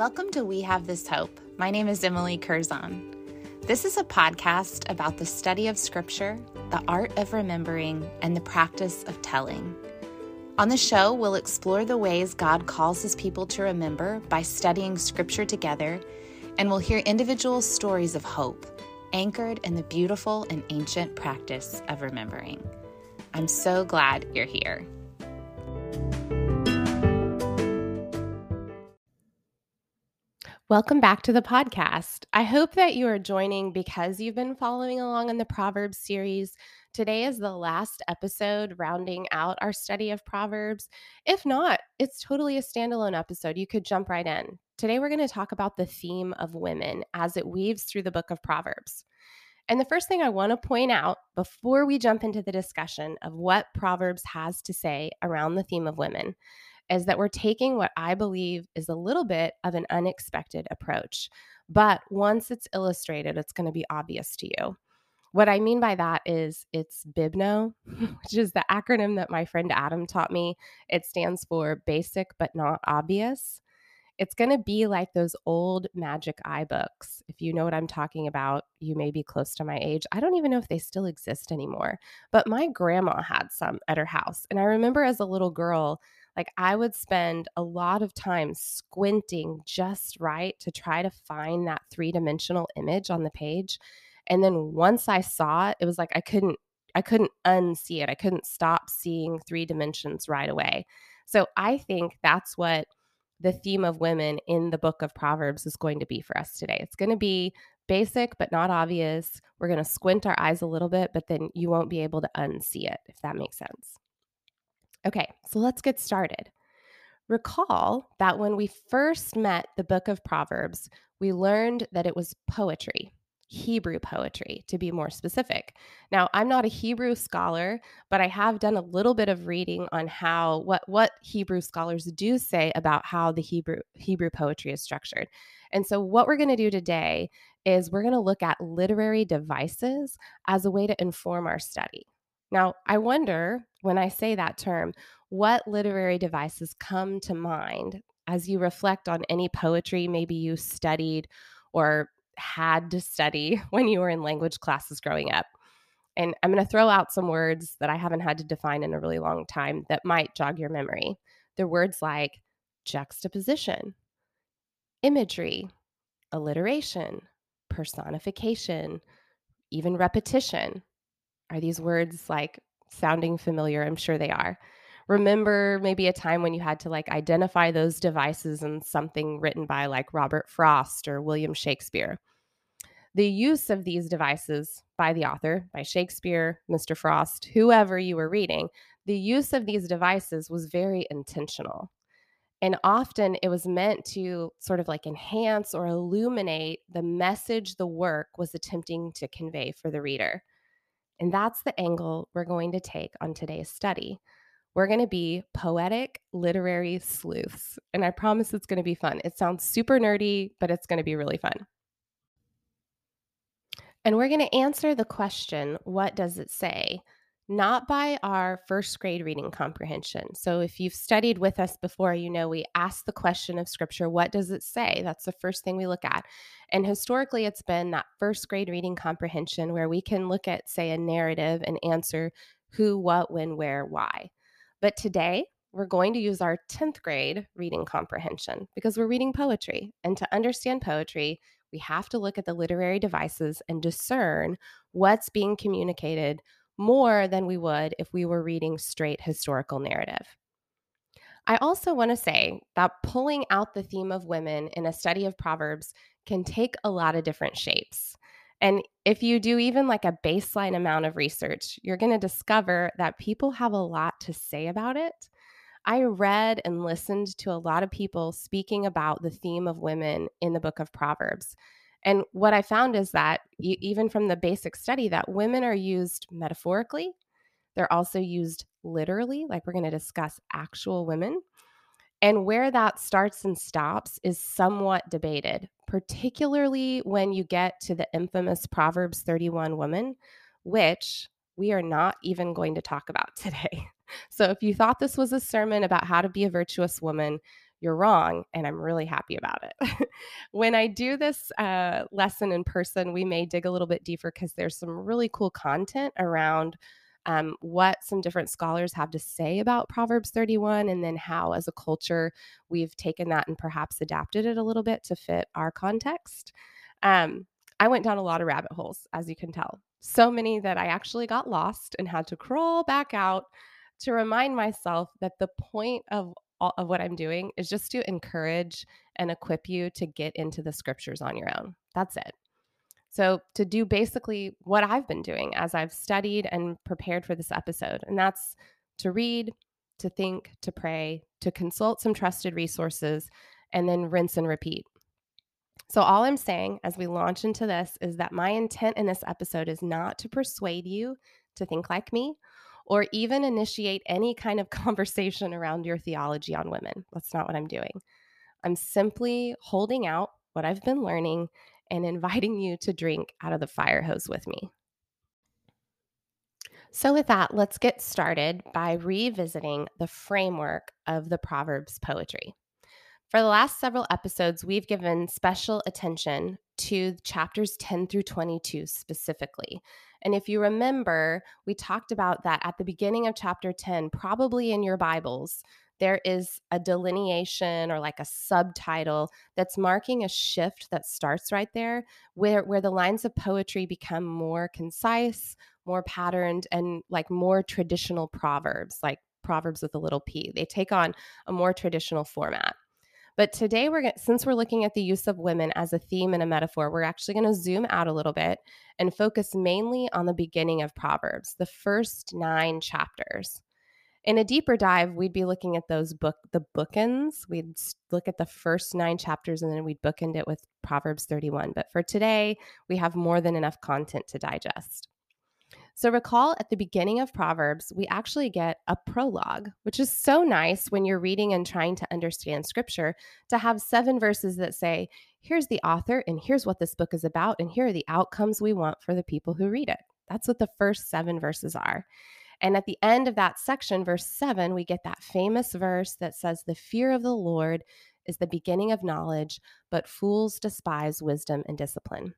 Welcome to We Have This Hope. My name is Emily Curzon. This is a podcast about the study of Scripture, the art of remembering, and the practice of telling. On the show, we'll explore the ways God calls his people to remember by studying Scripture together, and we'll hear individual stories of hope anchored in the beautiful and ancient practice of remembering. I'm so glad you're here. Welcome back to the podcast. I hope that you are joining because you've been following along in the Proverbs series. Today is the last episode rounding out our study of Proverbs. If not, it's totally a standalone episode. You could jump right in. Today, we're going to talk about the theme of women as it weaves through the book of Proverbs. And the first thing I want to point out before we jump into the discussion of what Proverbs has to say around the theme of women is that we're taking what I believe is a little bit of an unexpected approach. But once it's illustrated, it's going to be obvious to you. What I mean by that is it's BIBNO, which is the acronym that my friend Adam taught me. It stands for basic but not obvious. It's going to be like those old magic eye books. If you know what I'm talking about, you may be close to my age. I don't even know if they still exist anymore, but my grandma had some at her house. And I remember as a little girl, like I would spend a lot of time squinting just right to try to find that three dimensional image on the page. And then once I saw it, it was like I couldn't I couldn't unsee it. I couldn't stop seeing three dimensions right away. So I think that's what the theme of women in the book of Proverbs is going to be for us today. It's going to be basic but not obvious. We're going to squint our eyes a little bit, but then you won't be able to unsee it, if that makes sense. Okay, so let's get started. Recall that when we first met the book of Proverbs, we learned that it was poetry, Hebrew poetry to be more specific. Now, I'm not a Hebrew scholar, but I have done a little bit of reading on how what what Hebrew scholars do say about how the Hebrew Hebrew poetry is structured. And so what we're going to do today is we're going to look at literary devices as a way to inform our study. Now, I wonder when I say that term, what literary devices come to mind as you reflect on any poetry maybe you studied or had to study when you were in language classes growing up. And I'm going to throw out some words that I haven't had to define in a really long time that might jog your memory. They're words like juxtaposition, imagery, alliteration, personification, even repetition. Are these words like sounding familiar? I'm sure they are. Remember maybe a time when you had to like identify those devices in something written by like Robert Frost or William Shakespeare. The use of these devices by the author, by Shakespeare, Mr. Frost, whoever you were reading, the use of these devices was very intentional. And often it was meant to sort of like enhance or illuminate the message the work was attempting to convey for the reader. And that's the angle we're going to take on today's study. We're going to be poetic literary sleuths. And I promise it's going to be fun. It sounds super nerdy, but it's going to be really fun. And we're going to answer the question what does it say? Not by our first grade reading mm. comprehension. So, if you've studied with us before, you know we ask the question of scripture, what does it say? That's the first thing we look at. And historically, it's been that first grade reading comprehension where we can look at, say, a narrative and answer who, what, when, where, why. But today, we're going to use our 10th grade reading comprehension because we're reading poetry. And to understand poetry, we have to look at the literary devices and discern what's being communicated more than we would if we were reading straight historical narrative. I also want to say that pulling out the theme of women in a study of Proverbs can take a lot of different shapes. And if you do even like a baseline amount of research, you're going to discover that people have a lot to say about it. I read and listened to a lot of people speaking about the theme of women in the book of Proverbs. And what I found is that even from the basic study, that women are used metaphorically, they're also used literally, like we're going to discuss actual women. And where that starts and stops is somewhat debated, particularly when you get to the infamous Proverbs 31 woman, which we are not even going to talk about today. So if you thought this was a sermon about how to be a virtuous woman, you're wrong, and I'm really happy about it. when I do this uh, lesson in person, we may dig a little bit deeper because there's some really cool content around um, what some different scholars have to say about Proverbs 31, and then how, as a culture, we've taken that and perhaps adapted it a little bit to fit our context. Um, I went down a lot of rabbit holes, as you can tell. So many that I actually got lost and had to crawl back out to remind myself that the point of all of what I'm doing is just to encourage and equip you to get into the scriptures on your own. That's it. So, to do basically what I've been doing as I've studied and prepared for this episode, and that's to read, to think, to pray, to consult some trusted resources, and then rinse and repeat. So, all I'm saying as we launch into this is that my intent in this episode is not to persuade you to think like me or even initiate any kind of conversation around your theology on women. That's not what I'm doing. I'm simply holding out what I've been learning and inviting you to drink out of the fire hose with me. So, with that, let's get started by revisiting the framework of the Proverbs poetry. For the last several episodes, we've given special attention to chapters 10 through 22 specifically. And if you remember, we talked about that at the beginning of chapter 10, probably in your Bibles, there is a delineation or like a subtitle that's marking a shift that starts right there where where the lines of poetry become more concise more patterned and like more traditional proverbs like proverbs with a little p. They take on a more traditional format but today we're since we're looking at the use of women as a theme and a metaphor, we're actually going to zoom out a little bit and focus mainly on the beginning of Proverbs, the first 9 chapters. In a deeper dive, we'd be looking at those book the bookends. We'd look at the first 9 chapters and then we'd bookend it with Proverbs 31. But for today, we have more than enough content to digest. So, recall at the beginning of Proverbs, we actually get a prologue, which is so nice when you're reading and trying to understand scripture to have seven verses that say, here's the author, and here's what this book is about, and here are the outcomes we want for the people who read it. That's what the first seven verses are. And at the end of that section, verse seven, we get that famous verse that says, The fear of the Lord is the beginning of knowledge, but fools despise wisdom and discipline.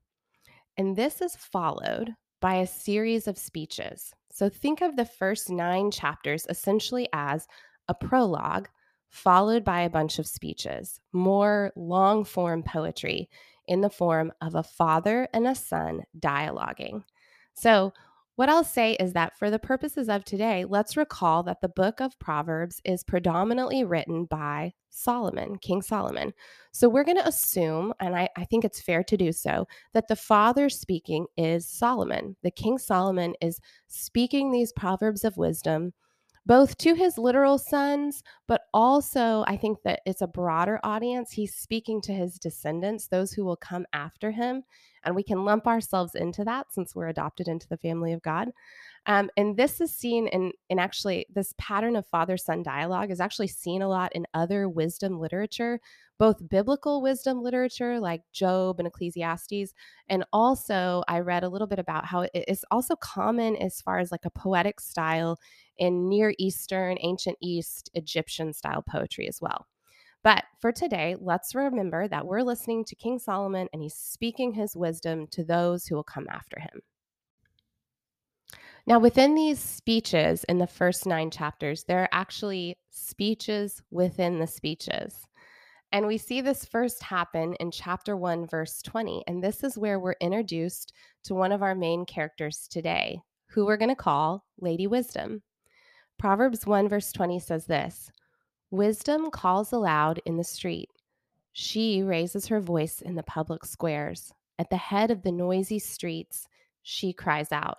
And this is followed by a series of speeches. So think of the first nine chapters essentially as a prologue followed by a bunch of speeches, more long form poetry in the form of a father and a son dialoguing. So, what I'll say is that for the purposes of today, let's recall that the book of Proverbs is predominantly written by Solomon, King Solomon. So we're going to assume, and I, I, think it's fair to do so, that the father speaking is Solomon. The King Solomon is speaking these proverbs of wisdom both to his literal sons, but also I think that it's a broader audience. He's speaking to his descendants, those who will come after him. And we can lump ourselves into that since we're adopted into the family of God. Um, and this is seen in, in actually this pattern of father son dialogue is actually seen a lot in other wisdom literature, both biblical wisdom literature like Job and Ecclesiastes. And also, I read a little bit about how it is also common as far as like a poetic style in Near Eastern, Ancient East, Egyptian style poetry as well. But for today, let's remember that we're listening to King Solomon and he's speaking his wisdom to those who will come after him. Now, within these speeches in the first nine chapters, there are actually speeches within the speeches. And we see this first happen in chapter 1, verse 20. And this is where we're introduced to one of our main characters today, who we're going to call Lady Wisdom. Proverbs 1, verse 20 says this Wisdom calls aloud in the street. She raises her voice in the public squares. At the head of the noisy streets, she cries out.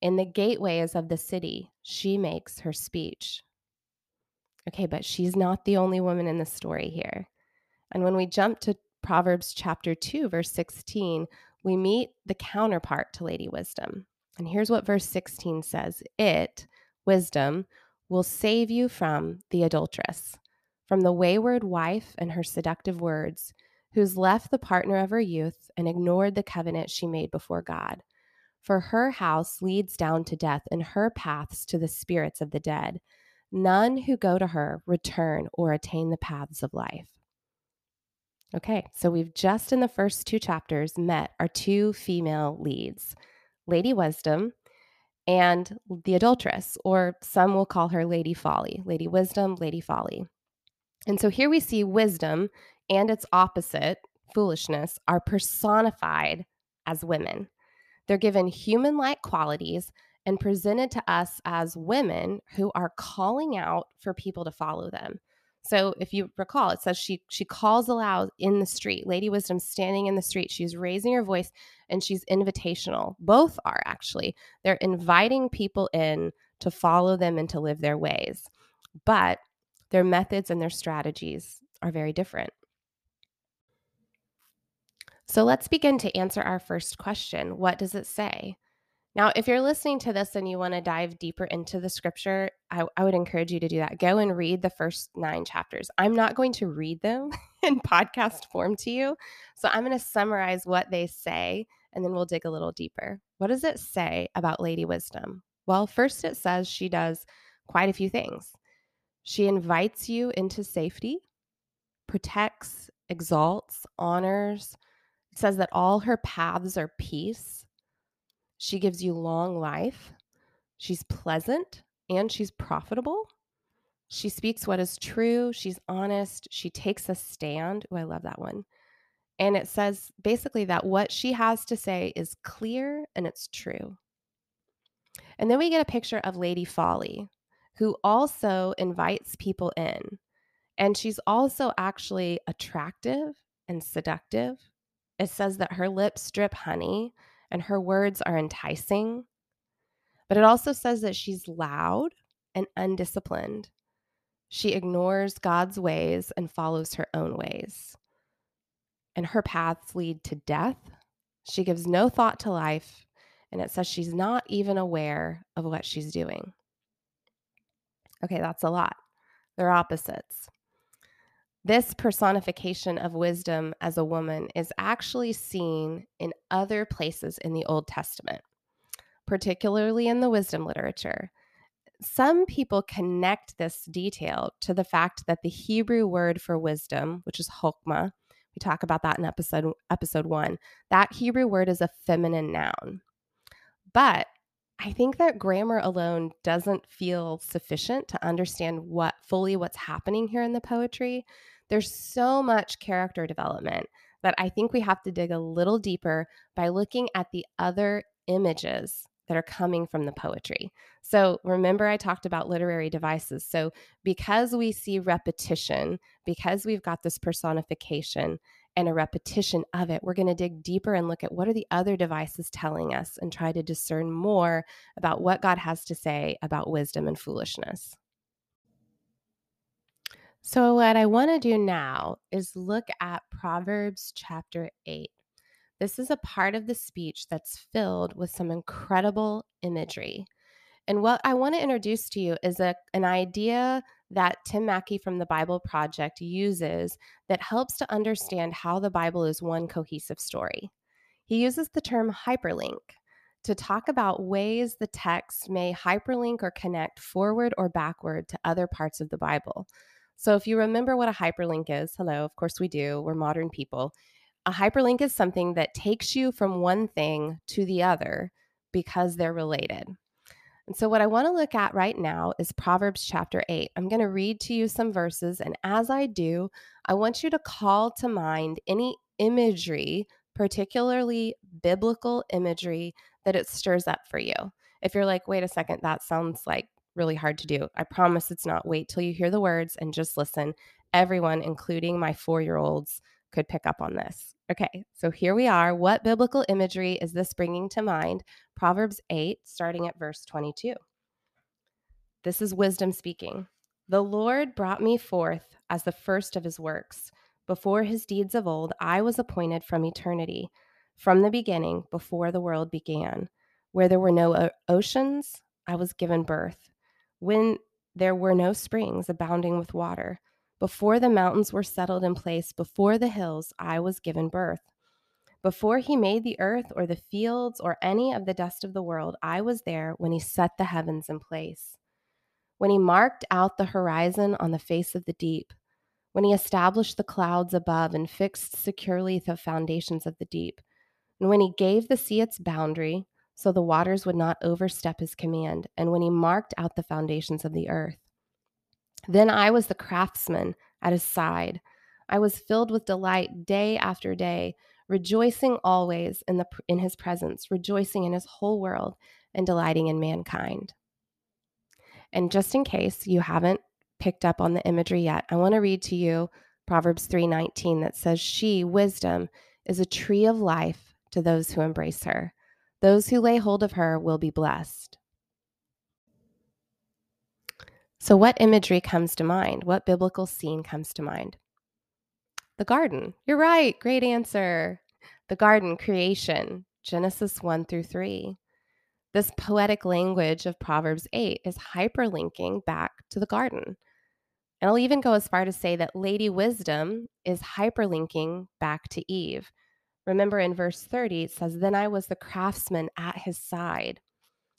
In the gateways of the city, she makes her speech. Okay, but she's not the only woman in the story here. And when we jump to Proverbs chapter 2, verse 16, we meet the counterpart to Lady Wisdom. And here's what verse 16 says It, wisdom, will save you from the adulteress, from the wayward wife and her seductive words, who's left the partner of her youth and ignored the covenant she made before God. For her house leads down to death, and her paths to the spirits of the dead. none who go to her return or attain the paths of life. Okay, so we've just in the first two chapters met our two female leads, Lady Wisdom and the adulteress, or some will call her Lady Folly, Lady Wisdom, Lady Folly. And so here we see wisdom and its opposite, foolishness, are personified as women. They're given human like qualities and presented to us as women who are calling out for people to follow them. So if you recall, it says she she calls aloud in the street. Lady Wisdom standing in the street. She's raising her voice and she's invitational. Both are actually. They're inviting people in to follow them and to live their ways. But their methods and their strategies are very different. So let's begin to answer our first question. What does it say? Now, if you're listening to this and you want to dive deeper into the scripture, I, I, would encourage you to do that. Go and read the first nine chapters. I'm not going to read them in podcast form to you. So I'm going to summarize what they say and then we'll dig a little deeper. What does it say about Lady Wisdom? Well, first it says she does quite a few things. She invites you into safety, protects, exalts, honors. It says that all her paths are peace she gives you long life. She's pleasant and she's profitable. She speaks what is true. She's honest. She takes a stand. Oh, I love that one. And it says basically that what she has to say is clear and it's true. And then we get a picture of Lady Folly, who also invites people in. And she's also actually attractive and seductive. It says that her lips drip honey and her words are enticing. But it also says that she's loud and undisciplined. She ignores God's ways and follows her own ways. And her paths lead to death. She gives no thought to life. And it says she's not even aware of what she's doing. Okay, that's a lot. They're opposites. This personification of wisdom as a woman is actually seen in other places in the Old Testament, particularly in the wisdom literature. Some people connect this detail to the fact that the Hebrew word for wisdom, which is chokmah, we talk about that in episode episode 1. That Hebrew word is a feminine noun. But I think that grammar alone doesn't feel sufficient to understand what fully what's happening here in the poetry. There's so much character development that I think we have to dig a little deeper by looking at the other images that are coming from the poetry. So, remember, I talked about literary devices. So, because we see repetition, because we've got this personification and a repetition of it, we're going to dig deeper and look at what are the other devices telling us and try to discern more about what God has to say about wisdom and foolishness. So, what I want to do now is look at Proverbs chapter 8. This is a part of the speech that's filled with some incredible imagery. And what I want to introduce to you is a, an idea that Tim Mackie from the Bible Project uses that helps to understand how the Bible is one cohesive story. He uses the term hyperlink to talk about ways the text may hyperlink or connect forward or backward to other parts of the Bible. So, if you remember what a hyperlink is, hello, of course we do, we're modern people. A hyperlink is something that takes you from one thing to the other because they're related. And so, what I want to look at right now is Proverbs chapter 8. I'm going to read to you some verses. And as I do, I want you to call to mind any imagery, particularly biblical imagery, that it stirs up for you. If you're like, wait a second, that sounds like really hard to do. I promise it's not. Wait till you hear the words and just listen. Everyone, including my four year olds, could pick up on this. Okay, so here we are. What biblical imagery is this bringing to mind? Proverbs 8, starting at verse 22. This is wisdom speaking. The Lord brought me forth as the first of his works. Before his deeds of old, I was appointed from eternity, from the beginning, before the world began. Where there were no oceans, I was given birth when there were no springs abounding with water. Before the mountains were settled in place, before the hills, I was given birth. Before he made the earth or the fields or any of the dust of the world, I was there when he set the heavens in place. when he marked out the horizon on the face of the deep, when he established the clouds above and fixed securely the foundations of the deep, and when he gave the sea its boundary, so the waters would not overstep his command, and when he marked out the foundations of the earth. Then I was the craftsman at his side. I was filled with delight day after day, rejoicing always in, the, in his presence, rejoicing in his whole world, and delighting in mankind. And just in case you haven't picked up on the imagery yet, I want to read to you Proverbs 3:19 that says she, wisdom, is a tree of life to those who embrace her. Those who lay hold of her will be blessed. So, what imagery comes to mind? What biblical scene comes to mind? The garden. You're right. Great answer. The garden, creation, Genesis 1 through 3. This poetic language of Proverbs 8 is hyperlinking back to the garden. And I'll even go as far to say that Lady Wisdom is hyperlinking back to Eve. Remember in verse 30, it says, Then I was the craftsman at his side.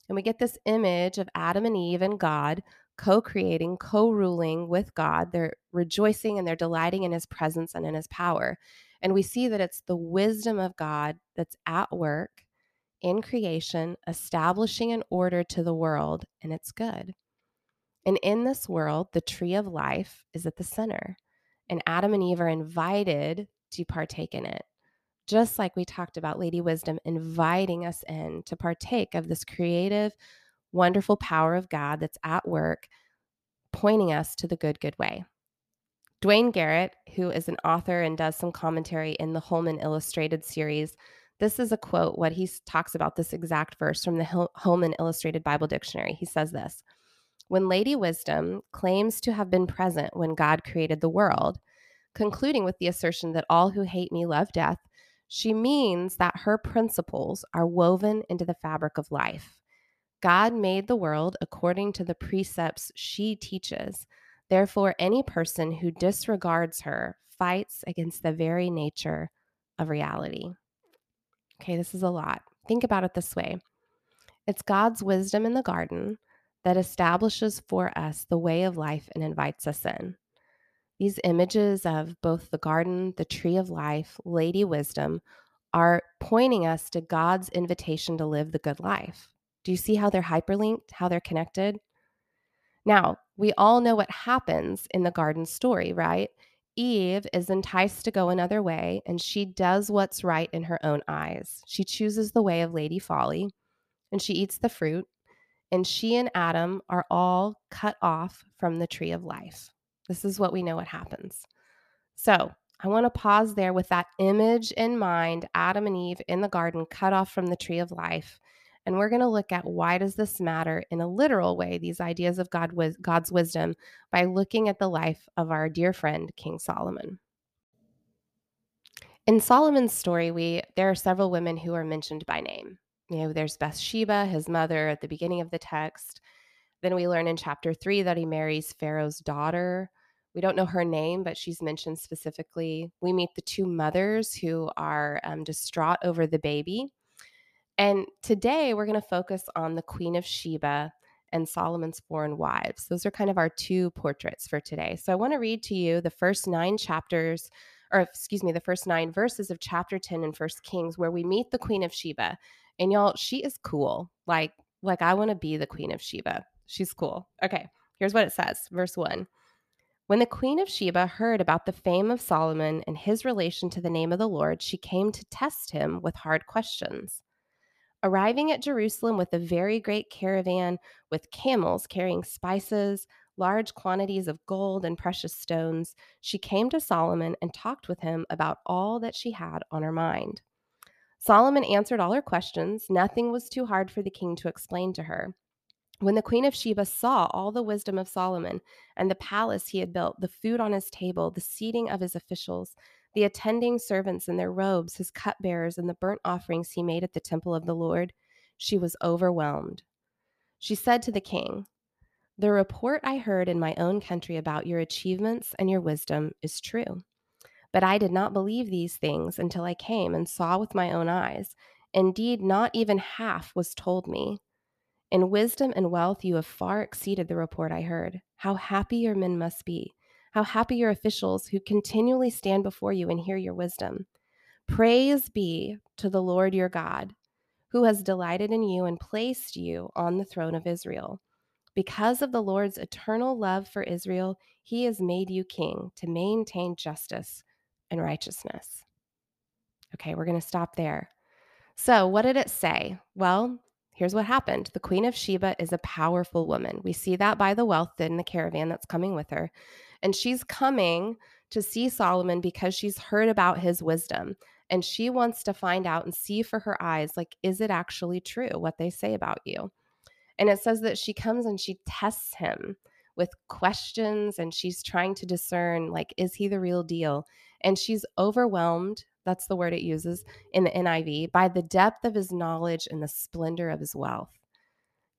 And we get this image of Adam and Eve and God co creating, co ruling with God. They're rejoicing and they're delighting in his presence and in his power. And we see that it's the wisdom of God that's at work in creation, establishing an order to the world, and it's good. And in this world, the tree of life is at the center, and Adam and Eve are invited to partake in it just like we talked about Lady Wisdom inviting us in to partake of this creative, wonderful power of God that's at work, pointing us to the good, good way. Duane Garrett, who is an author and does some commentary in the Holman Illustrated series, this is a quote, what he talks about this exact verse from the Holman Illustrated Bible Dictionary. He says this When Lady Wisdom claims to have been present when God created the world, concluding with the assertion that all who hate me love death, she means that her principles are woven into the fabric of life. God made the world according to the precepts she teaches. Therefore, any person who disregards her fights against the very nature of reality. Okay, this is a lot. Think about it this way it's God's wisdom in the garden that establishes for us the way of life and invites us in. These images of both the garden, the tree of life, Lady Wisdom are pointing us to God's invitation to live the good life. Do you see how they're hyperlinked, how they're connected? Now, we all know what happens in the garden story, right? Eve is enticed to go another way, and she does what's right in her own eyes. She chooses the way of Lady Folly, and she eats the fruit, and she and Adam are all cut off from the tree of life. This is what we know what happens. So I want to pause there with that image in mind Adam and Eve in the garden, cut off from the tree of life. And we're going to look at why does this matter in a literal way, these ideas of God, God's wisdom, by looking at the life of our dear friend, King Solomon. In Solomon's story, we there are several women who are mentioned by name. You know, there's Bathsheba, his mother, at the beginning of the text. Then we learn in chapter three that he marries Pharaoh's daughter. We don't know her name, but she's mentioned specifically. We meet the two mothers who are um, distraught over the baby. And today we're going to focus on the Queen of Sheba and Solomon's foreign wives. Those are kind of our two portraits for today. So I want to read to you the first nine chapters, or excuse me, the first nine verses of chapter 10 in First Kings, where we meet the Queen of Sheba. And y'all, she is cool. Like, like I want to be the Queen of Sheba. She's cool. Okay, here's what it says. Verse one. When the queen of Sheba heard about the fame of Solomon and his relation to the name of the Lord, she came to test him with hard questions. Arriving at Jerusalem with a very great caravan with camels carrying spices, large quantities of gold and precious stones, she came to Solomon and talked with him about all that she had on her mind. Solomon answered all her questions. Nothing was too hard for the king to explain to her. When the queen of Sheba saw all the wisdom of Solomon and the palace he had built, the food on his table, the seating of his officials, the attending servants in their robes, his cupbearers, and the burnt offerings he made at the temple of the Lord, she was overwhelmed. She said to the king, The report I heard in my own country about your achievements and your wisdom is true. But I did not believe these things until I came and saw with my own eyes. Indeed, not even half was told me. In wisdom and wealth, you have far exceeded the report I heard. How happy your men must be. How happy your officials who continually stand before you and hear your wisdom. Praise be to the Lord your God, who has delighted in you and placed you on the throne of Israel. Because of the Lord's eternal love for Israel, he has made you king to maintain justice and righteousness. Okay, we're going to stop there. So, what did it say? Well, here's what happened. The Queen of Sheba is a powerful woman. We see that by the wealth in the caravan that's coming with her. And she's coming to see Solomon because she's heard about his wisdom and she wants to find out and see for her eyes like is it actually true what they say about you and it says that she comes and she tests him with questions and she's trying to discern like is he the real deal and she's overwhelmed that's the word it uses in the NIV by the depth of his knowledge and the splendor of his wealth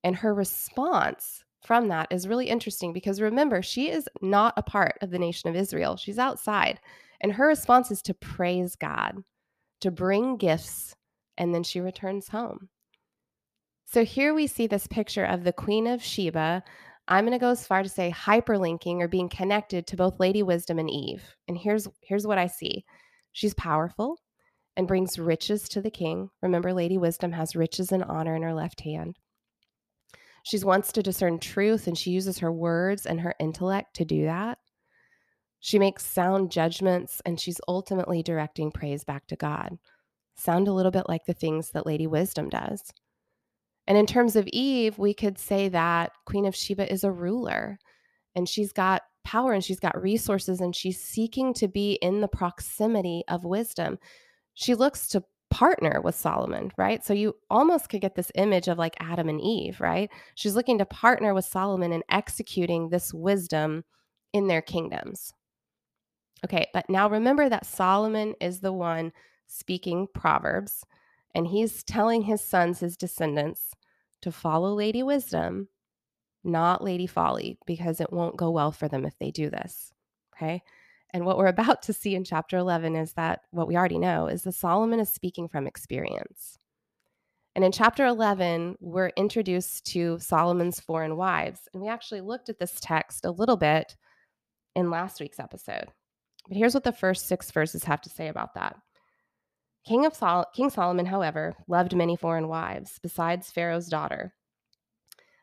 and her response from that is really interesting because remember she is not a part of the nation of Israel she's outside and her response is to praise God to bring gifts and then she returns home so here we see this picture of the Queen of Sheba. I'm going to go as far to say hyperlinking or being connected to both Lady Wisdom and Eve. And here's here's what I see. She's powerful and brings riches to the king. Remember Lady Wisdom has riches and honor in her left hand. She wants to discern truth and she uses her words and her intellect to do that. She makes sound judgments and she's ultimately directing praise back to God. Sound a little bit like the things that Lady Wisdom does. And in terms of Eve, we could say that Queen of Sheba is a ruler and she's got power and she's got resources and she's seeking to be in the proximity of wisdom. She looks to partner with Solomon, right? So you almost could get this image of like Adam and Eve, right? She's looking to partner with Solomon in executing this wisdom in their kingdoms. Okay, but now remember that Solomon is the one speaking Proverbs and he's telling his sons, his descendants, to follow Lady Wisdom, not Lady Folly, because it won't go well for them if they do this. Okay. And what we're about to see in chapter 11 is that what we already know is that Solomon is speaking from experience. And in chapter 11, we're introduced to Solomon's foreign wives. And we actually looked at this text a little bit in last week's episode. But here's what the first six verses have to say about that. King of Sol- King Solomon, however, loved many foreign wives besides Pharaoh's daughter.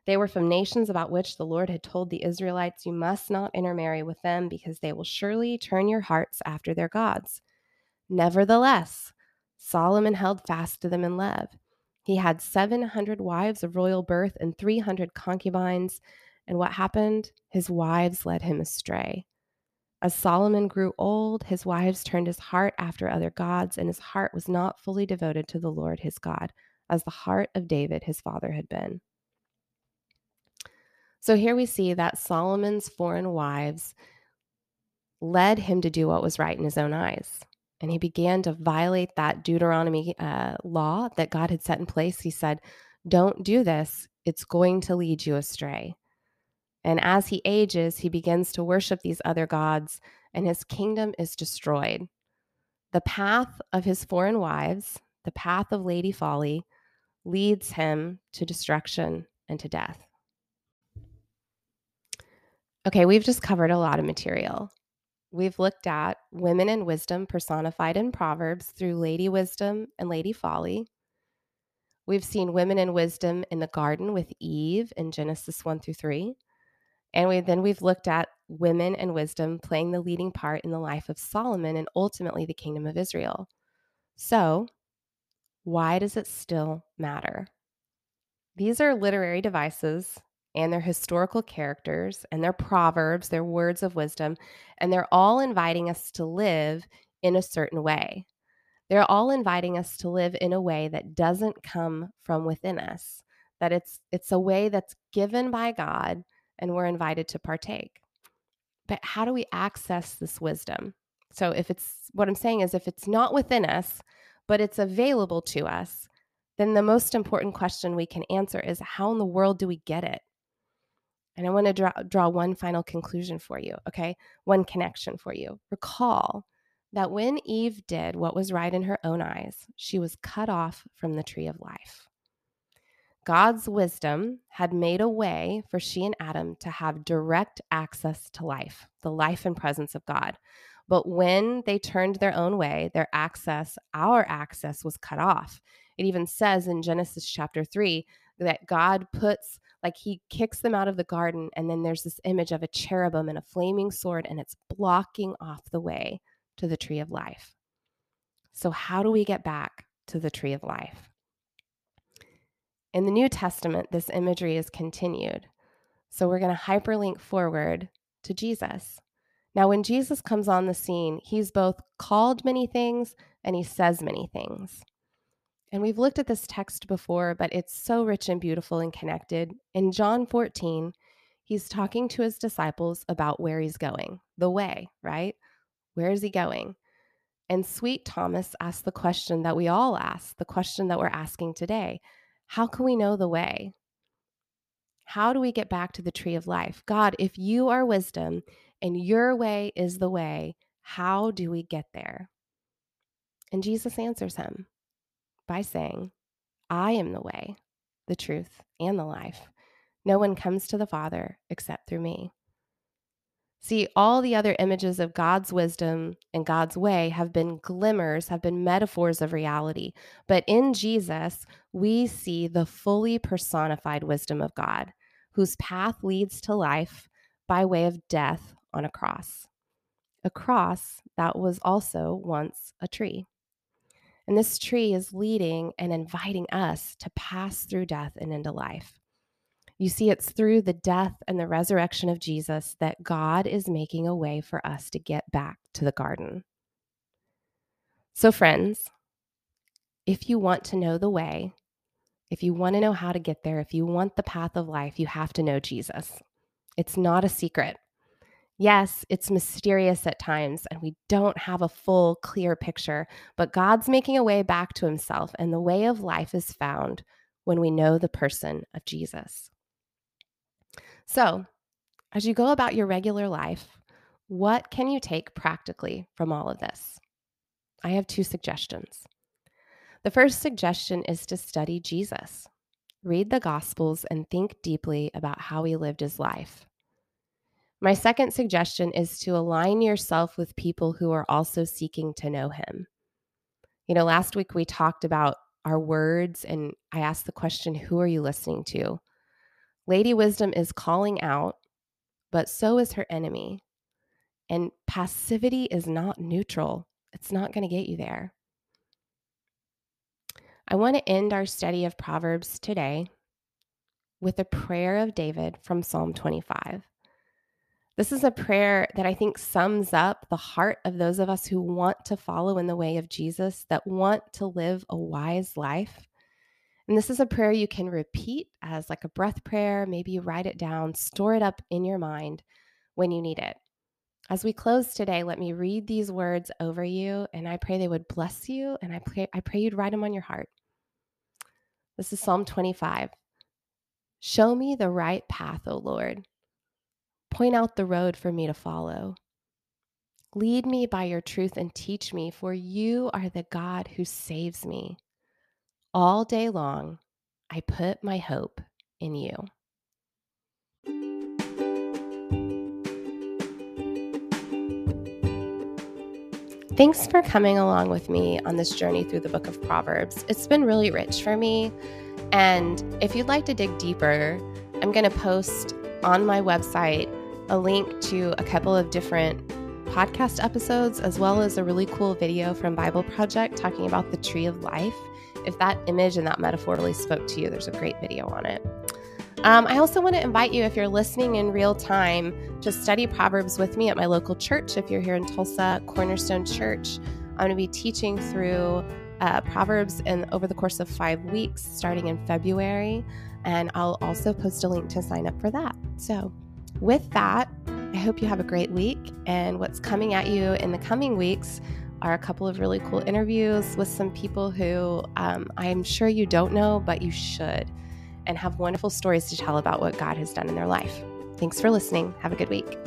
They were from nations about which the Lord had told the Israelites, You must not intermarry with them, because they will surely turn your hearts after their gods. Nevertheless, Solomon held fast to them in love. He had 700 wives of royal birth and 300 concubines. And what happened? His wives led him astray. As Solomon grew old, his wives turned his heart after other gods, and his heart was not fully devoted to the Lord his God, as the heart of David his father had been. So here we see that Solomon's foreign wives led him to do what was right in his own eyes. And he began to violate that Deuteronomy uh, law that God had set in place. He said, Don't do this, it's going to lead you astray. And as he ages, he begins to worship these other gods, and his kingdom is destroyed. The path of his foreign wives, the path of Lady Folly, leads him to destruction and to death. Okay, we've just covered a lot of material. We've looked at women in wisdom personified in Proverbs through Lady Wisdom and Lady Folly. We've seen women in wisdom in the garden with Eve in Genesis 1 through 3. And we then we've looked at women and wisdom playing the leading part in the life of Solomon and ultimately the kingdom of Israel. So, why does it still matter? These are literary devices and they're historical characters and they're proverbs, they're words of wisdom, and they're all inviting us to live in a certain way. They're all inviting us to live in a way that doesn't come from within us, that it's it's a way that's given by God and we're invited to partake. But how do we access this wisdom? So, if it's what I'm saying is, if it's not within us, but it's available to us, then the most important question we can answer is how in the world do we get it? And I want to draw, draw one final conclusion for you, okay? One connection for you. Recall that when Eve did what was right in her own eyes, she was cut off from the tree of life. God's wisdom had made a way for she and Adam to have direct access to life, the life and presence of God. But when they turned their own way, their access, our access, was cut off. It even says in Genesis chapter 3 that God puts, like, he kicks them out of the garden, and then there's this image of a cherubim and a flaming sword, and it's blocking off the way to the tree of life. So, how do we get back to the tree of life? In the New Testament, this imagery is continued. So we're going to hyperlink forward to Jesus. Now, when Jesus comes on the scene, he's both called many things and he says many things. And we've looked at this text before, but it's so rich and beautiful and connected. In John 14, he's talking to his disciples about where he's going, the way, right? Where is he going? And sweet Thomas asked the question that we all ask, the question that we're asking today how can we know the way? How do we get back to the tree of life? God, if you are wisdom and your way is the way, how do we get there? And Jesus answers him by saying, I am the way, the truth, and the life. No one comes to the Father except through me. See, all the other images of God's wisdom and God's way have been glimmers, have been metaphors of reality. But in Jesus, we see the fully personified wisdom of God, whose path leads to life by way of death on a cross. A cross that was also once a tree. And this tree is leading and inviting us to pass through death and into life. You see, it's through the death and the resurrection of Jesus that God is making a way for us to get back to the garden. So, friends, if you want to know the way, if you want to know how to get there, if you want the path of life, you have to know Jesus. It's not a secret. Yes, it's mysterious at times and we don't have a full, clear picture, but God's making a way back to Himself, and the way of life is found when we know the person of Jesus. So, as you go about your regular life, what can you take practically from all of this? I have two suggestions. The first suggestion is to study Jesus. Read the Gospels and think deeply about how he lived his life. My second suggestion is to align yourself with people who are also seeking to know him. You know, last week we talked about our words, and I asked the question, Who are you listening to? Lady Wisdom is calling out, but so is her enemy. And passivity is not neutral, it's not going to get you there. I want to end our study of Proverbs today with a prayer of David from Psalm 25. This is a prayer that I think sums up the heart of those of us who want to follow in the way of Jesus, that want to live a wise life, and this is a prayer you can repeat as like a breath prayer. Maybe you write it down, store it up in your mind when you need it. As we close today, let me read these words over you, and I pray they would bless you, and I pray, I pray you'd write them on your heart. This is Psalm 25. Show me the right path, O Lord. Point out the road for me to follow. Lead me by your truth and teach me, for you are the God who saves me. All day long, I put my hope in you. Thanks for coming along with me on this journey through the book of Proverbs. It's been really rich for me. And if you'd like to dig deeper, I'm going to post on my website a link to a couple of different podcast episodes, as well as a really cool video from Bible Project talking about the tree of life if that image and that metaphor really spoke to you, there's a great video on it. Um, I also want to invite you, if you're listening in real time, to study Proverbs with me at my local church. If you're here in Tulsa, Cornerstone Church, I'm going to be teaching through uh, Proverbs in over the course of five weeks, starting in February. And I'll also post a link to sign up for that. So, with that, I hope you have a great week. And what's coming at you in the coming weeks are a couple of really cool interviews with some people who um, I'm sure you don't know, but you should, and have wonderful stories to tell about what God has done in their life. Thanks for listening. Have a good week.